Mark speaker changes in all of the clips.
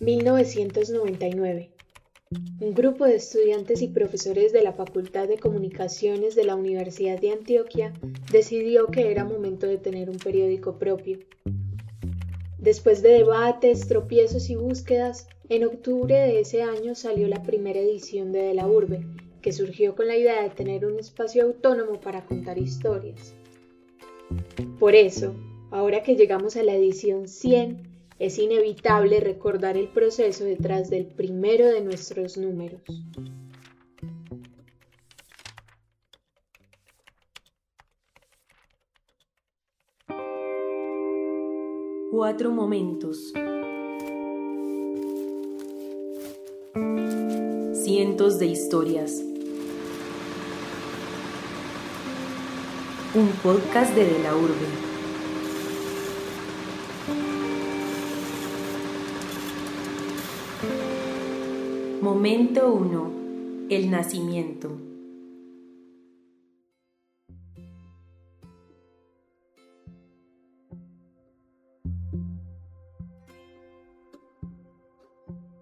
Speaker 1: 1999. Un grupo de estudiantes y profesores de la Facultad de Comunicaciones de la Universidad de Antioquia decidió que era momento de tener un periódico propio. Después de debates, tropiezos y búsquedas, en octubre de ese año salió la primera edición de De la Urbe, que surgió con la idea de tener un espacio autónomo para contar historias. Por eso, ahora que llegamos a la edición 100, es inevitable recordar el proceso detrás del primero de nuestros números.
Speaker 2: Cuatro momentos. Cientos de historias. Un podcast de De la Urbe. Momento 1. El nacimiento.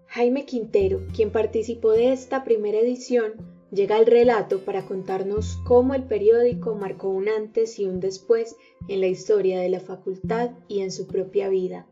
Speaker 1: Jaime Quintero, quien participó de esta primera edición, llega al relato para contarnos cómo el periódico marcó un antes y un después en la historia de la facultad y en su propia vida.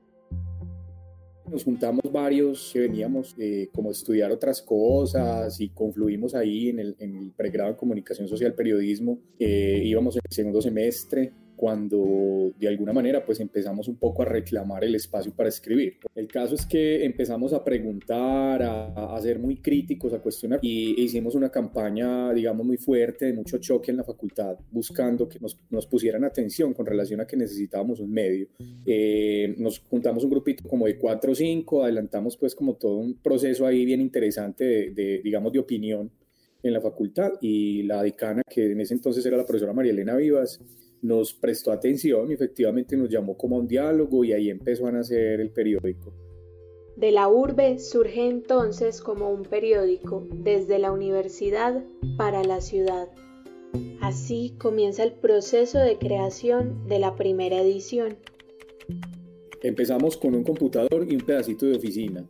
Speaker 3: Nos juntamos varios que veníamos eh, como a estudiar otras cosas y confluimos ahí en el, en el pregrado en comunicación social periodismo. Eh, íbamos en el segundo semestre cuando de alguna manera pues empezamos un poco a reclamar el espacio para escribir. El caso es que empezamos a preguntar, a, a ser muy críticos, a cuestionar y hicimos una campaña digamos muy fuerte, de mucho choque en la facultad, buscando que nos, nos pusieran atención con relación a que necesitábamos un medio. Eh, nos juntamos un grupito como de cuatro o cinco, adelantamos pues como todo un proceso ahí bien interesante de, de digamos de opinión en la facultad y la decana que en ese entonces era la profesora María Elena Vivas nos prestó atención y efectivamente nos llamó como a un diálogo y ahí empezó a nacer el periódico.
Speaker 1: De la urbe surge entonces como un periódico desde la universidad para la ciudad. Así comienza el proceso de creación de la primera edición.
Speaker 3: Empezamos con un computador y un pedacito de oficina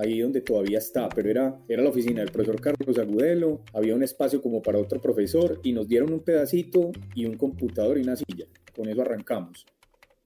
Speaker 3: ahí donde todavía está, pero era, era la oficina del profesor Carlos Agudelo, había un espacio como para otro profesor y nos dieron un pedacito y un computador y una silla. Con eso arrancamos.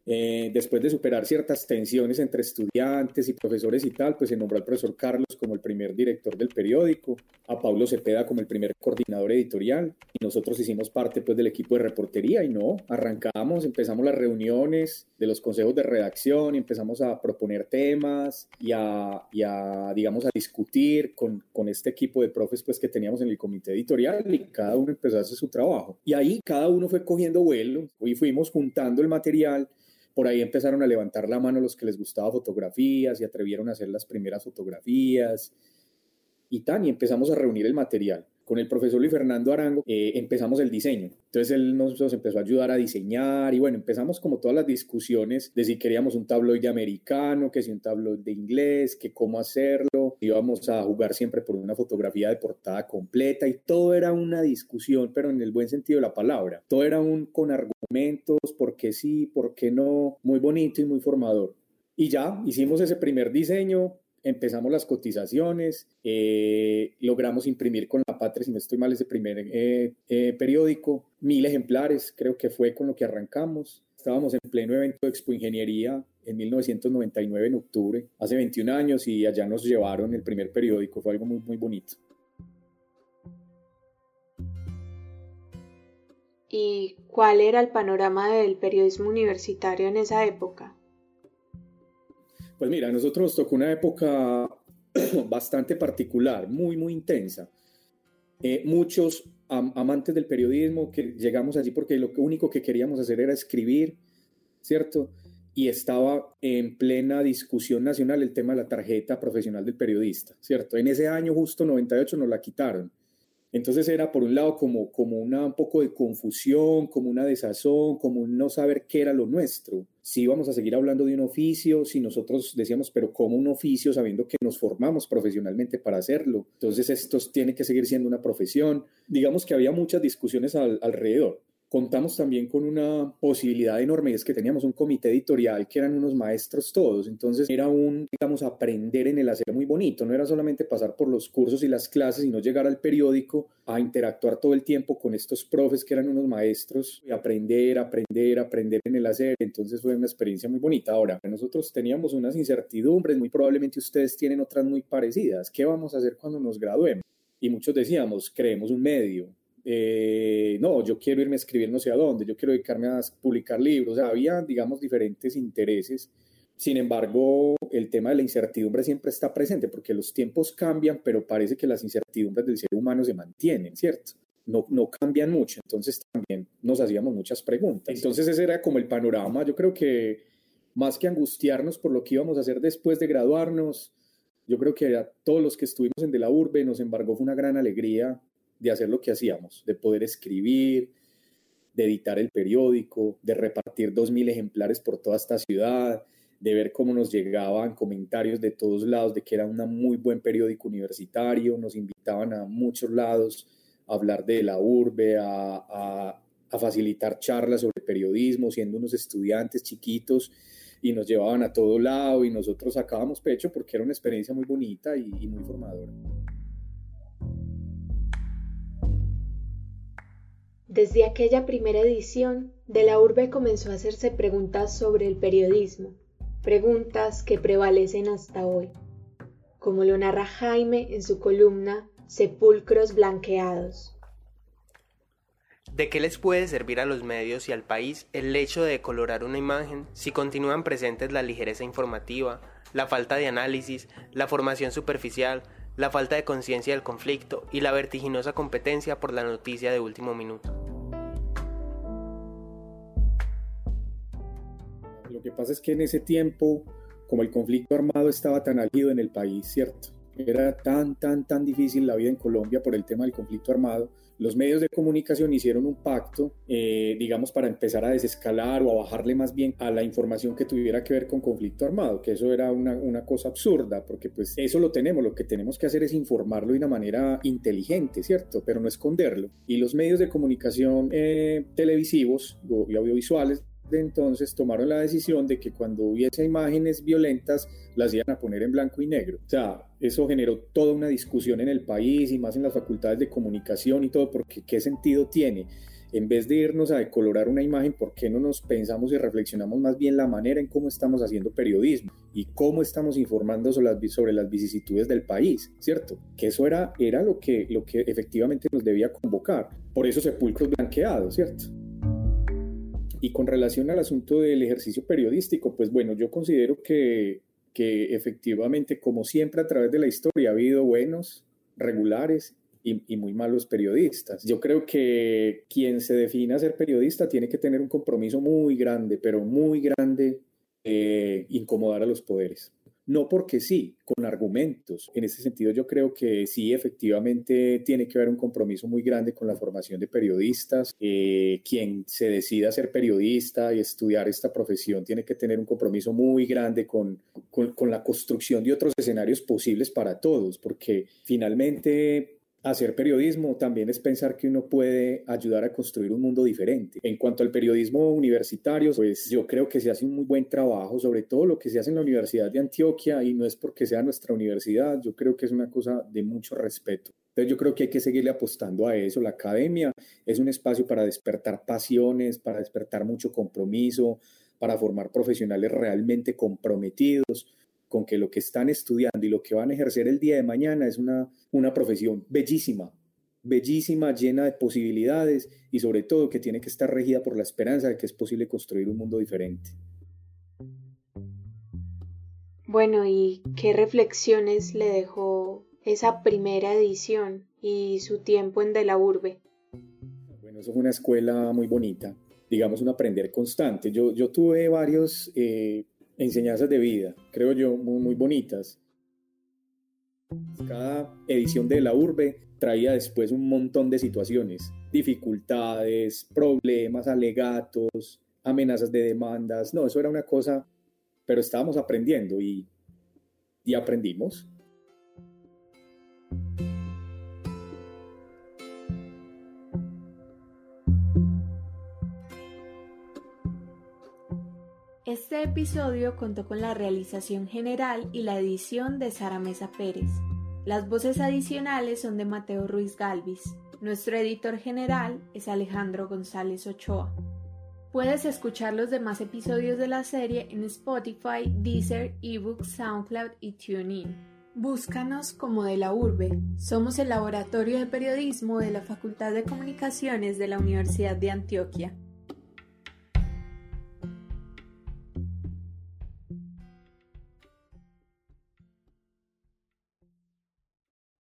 Speaker 3: Eh, después de superar ciertas tensiones entre estudiantes y profesores y tal, pues se nombró al profesor Carlos como el primer director del periódico, a Pablo Cepeda como el primer coordinador editorial y nosotros hicimos parte pues del equipo de reportería y no, arrancamos, empezamos las reuniones de los consejos de redacción y empezamos a proponer temas y a, y a digamos, a discutir con, con este equipo de profes pues que teníamos en el comité editorial y cada uno empezó a hacer su trabajo. Y ahí cada uno fue cogiendo vuelo y fuimos juntando el material por ahí empezaron a levantar la mano los que les gustaba fotografías y atrevieron a hacer las primeras fotografías. Y tan, y empezamos a reunir el material con el profesor Luis Fernando Arango, eh, empezamos el diseño. Entonces él nos, empezó a ayudar a diseñar y bueno, empezamos como todas las discusiones de si queríamos un tabloide americano, que si un tabloide inglés, que cómo hacerlo. Íbamos a jugar siempre por una fotografía de portada completa y todo era una discusión, pero en el buen sentido de la palabra. Todo era un con argumentos, por qué sí, por qué no, muy bonito y muy formador. Y ya hicimos ese primer diseño, empezamos las cotizaciones, eh, logramos imprimir con La Patria, si no estoy mal, ese primer eh, eh, periódico, mil ejemplares, creo que fue con lo que arrancamos. Estábamos en pleno evento de Expo Ingeniería en 1999, en octubre, hace 21 años, y allá nos llevaron el primer periódico, fue algo muy, muy bonito.
Speaker 1: ¿Y cuál era el panorama del periodismo universitario en esa época?
Speaker 3: Pues mira, a nosotros nos tocó una época bastante particular, muy, muy intensa. Eh, muchos amantes del periodismo que llegamos allí porque lo único que queríamos hacer era escribir, ¿cierto? Y estaba en plena discusión nacional el tema de la tarjeta profesional del periodista, ¿cierto? En ese año justo 98 nos la quitaron. Entonces era por un lado como, como una, un poco de confusión, como una desazón, como no saber qué era lo nuestro. Si íbamos a seguir hablando de un oficio, si nosotros decíamos, pero como un oficio sabiendo que nos formamos profesionalmente para hacerlo. Entonces esto tiene que seguir siendo una profesión. Digamos que había muchas discusiones alrededor contamos también con una posibilidad enorme y es que teníamos un comité editorial que eran unos maestros todos, entonces era un, digamos, aprender en el hacer muy bonito, no era solamente pasar por los cursos y las clases, sino llegar al periódico a interactuar todo el tiempo con estos profes que eran unos maestros y aprender, aprender, aprender en el hacer, entonces fue una experiencia muy bonita. Ahora, nosotros teníamos unas incertidumbres, muy probablemente ustedes tienen otras muy parecidas, ¿qué vamos a hacer cuando nos graduemos? Y muchos decíamos, creemos un medio, eh, no, yo quiero irme a escribir no sé a dónde, yo quiero dedicarme a publicar libros, había, digamos, diferentes intereses. Sin embargo, el tema de la incertidumbre siempre está presente porque los tiempos cambian, pero parece que las incertidumbres del ser humano se mantienen, ¿cierto? No, no cambian mucho, entonces también nos hacíamos muchas preguntas. Entonces ese era como el panorama, yo creo que más que angustiarnos por lo que íbamos a hacer después de graduarnos, yo creo que a todos los que estuvimos en De la Urbe nos embargó fue una gran alegría de hacer lo que hacíamos, de poder escribir, de editar el periódico, de repartir dos mil ejemplares por toda esta ciudad, de ver cómo nos llegaban comentarios de todos lados de que era un muy buen periódico universitario, nos invitaban a muchos lados a hablar de la urbe, a, facilitar charlas sobre periodismo, siendo unos estudiantes chiquitos y nos llevaban a todo lado y nosotros sacábamos pecho porque era una experiencia muy bonita y muy formadora.
Speaker 1: Desde aquella primera edición, De la Urbe comenzó a hacerse preguntas sobre el periodismo, preguntas que prevalecen hasta hoy, como lo narra Jaime en su columna Sepulcros Blanqueados.
Speaker 4: ¿De qué les puede servir a los medios y al país el hecho de colorar una imagen si continúan presentes la ligereza informativa, la falta de análisis, la formación superficial, la falta de conciencia del conflicto y la vertiginosa competencia por la noticia de último minuto.
Speaker 3: Que pasa es que en ese tiempo, como el conflicto armado estaba tan álgido en el país, ¿cierto? Era tan, tan, tan difícil la vida en Colombia por el tema del conflicto armado, los medios de comunicación hicieron un pacto, eh, digamos, para empezar a desescalar o a bajarle más bien a la información que tuviera que ver con conflicto armado, que eso era una, una cosa absurda, porque pues eso lo tenemos, lo que tenemos que hacer es informarlo de una manera inteligente, ¿cierto? Pero no esconderlo. Y los medios de comunicación eh, televisivos y audiovisuales entonces tomaron la decisión de que cuando hubiese imágenes violentas las iban a poner en blanco y negro. O sea, eso generó toda una discusión en el país y más en las facultades de comunicación y todo, porque qué sentido tiene. En vez de irnos a decolorar una imagen, ¿por qué no nos pensamos y reflexionamos más bien la manera en cómo estamos haciendo periodismo y cómo estamos informando sobre las, vicisitudes del país, ¿cierto? Que eso era, era lo, que, lo que efectivamente nos debía convocar. Por eso sepulcros blanqueados, ¿cierto? Y con relación al asunto del ejercicio periodístico, pues bueno, yo considero que, que efectivamente, como siempre a través de la historia, ha habido buenos, regulares y, y, muy malos periodistas. Yo creo que quien se defina ser periodista tiene que tener un compromiso muy grande, pero muy grande, de incomodar a los poderes no porque sí, con argumentos. En ese sentido yo creo que sí, efectivamente tiene que haber un compromiso muy grande con la formación de periodistas. Eh, quien se decida ser periodista y estudiar esta profesión tiene que tener un compromiso muy grande con, con la construcción de otros escenarios posibles para todos, porque finalmente hacer periodismo también es pensar que uno puede ayudar a construir un mundo diferente. En cuanto al periodismo universitario, pues yo creo que se hace un muy buen trabajo, sobre todo lo que se hace en la Universidad de Antioquia, y no es porque sea nuestra universidad, yo creo que es una cosa de mucho respeto. Entonces yo creo que hay que seguirle apostando a eso. La academia es un espacio para despertar pasiones, para despertar mucho compromiso, para formar profesionales realmente comprometidos con que lo que están estudiando y lo que van a ejercer el día de mañana es una, una profesión bellísima, bellísima, llena de posibilidades y sobre todo que tiene que estar regida por la esperanza de que es posible construir un mundo diferente.
Speaker 1: Bueno, ¿y qué reflexiones le dejó esa primera edición y su tiempo en De la Urbe?
Speaker 3: Bueno, eso fue una escuela muy bonita, digamos un aprender constante. Yo, yo tuve varios eh, enseñanzas de vida, creo yo, muy, bonitas. Cada edición de la urbe traía después un montón de situaciones, dificultades, problemas, alegatos, amenazas de demandas. No, eso era una cosa, pero estábamos aprendiendo y, y aprendimos.
Speaker 1: Este episodio contó con la realización general y la edición de Sara Mesa Pérez. Las voces adicionales son de Mateo Ruiz Galvis. Nuestro editor general es Alejandro González Ochoa. Puedes escuchar los demás episodios de la serie en Spotify, Deezer, eBooks, SoundCloud y TuneIn. Búscanos como de la urbe. Somos el laboratorio de periodismo de la Facultad de Comunicaciones de la Universidad de Antioquia.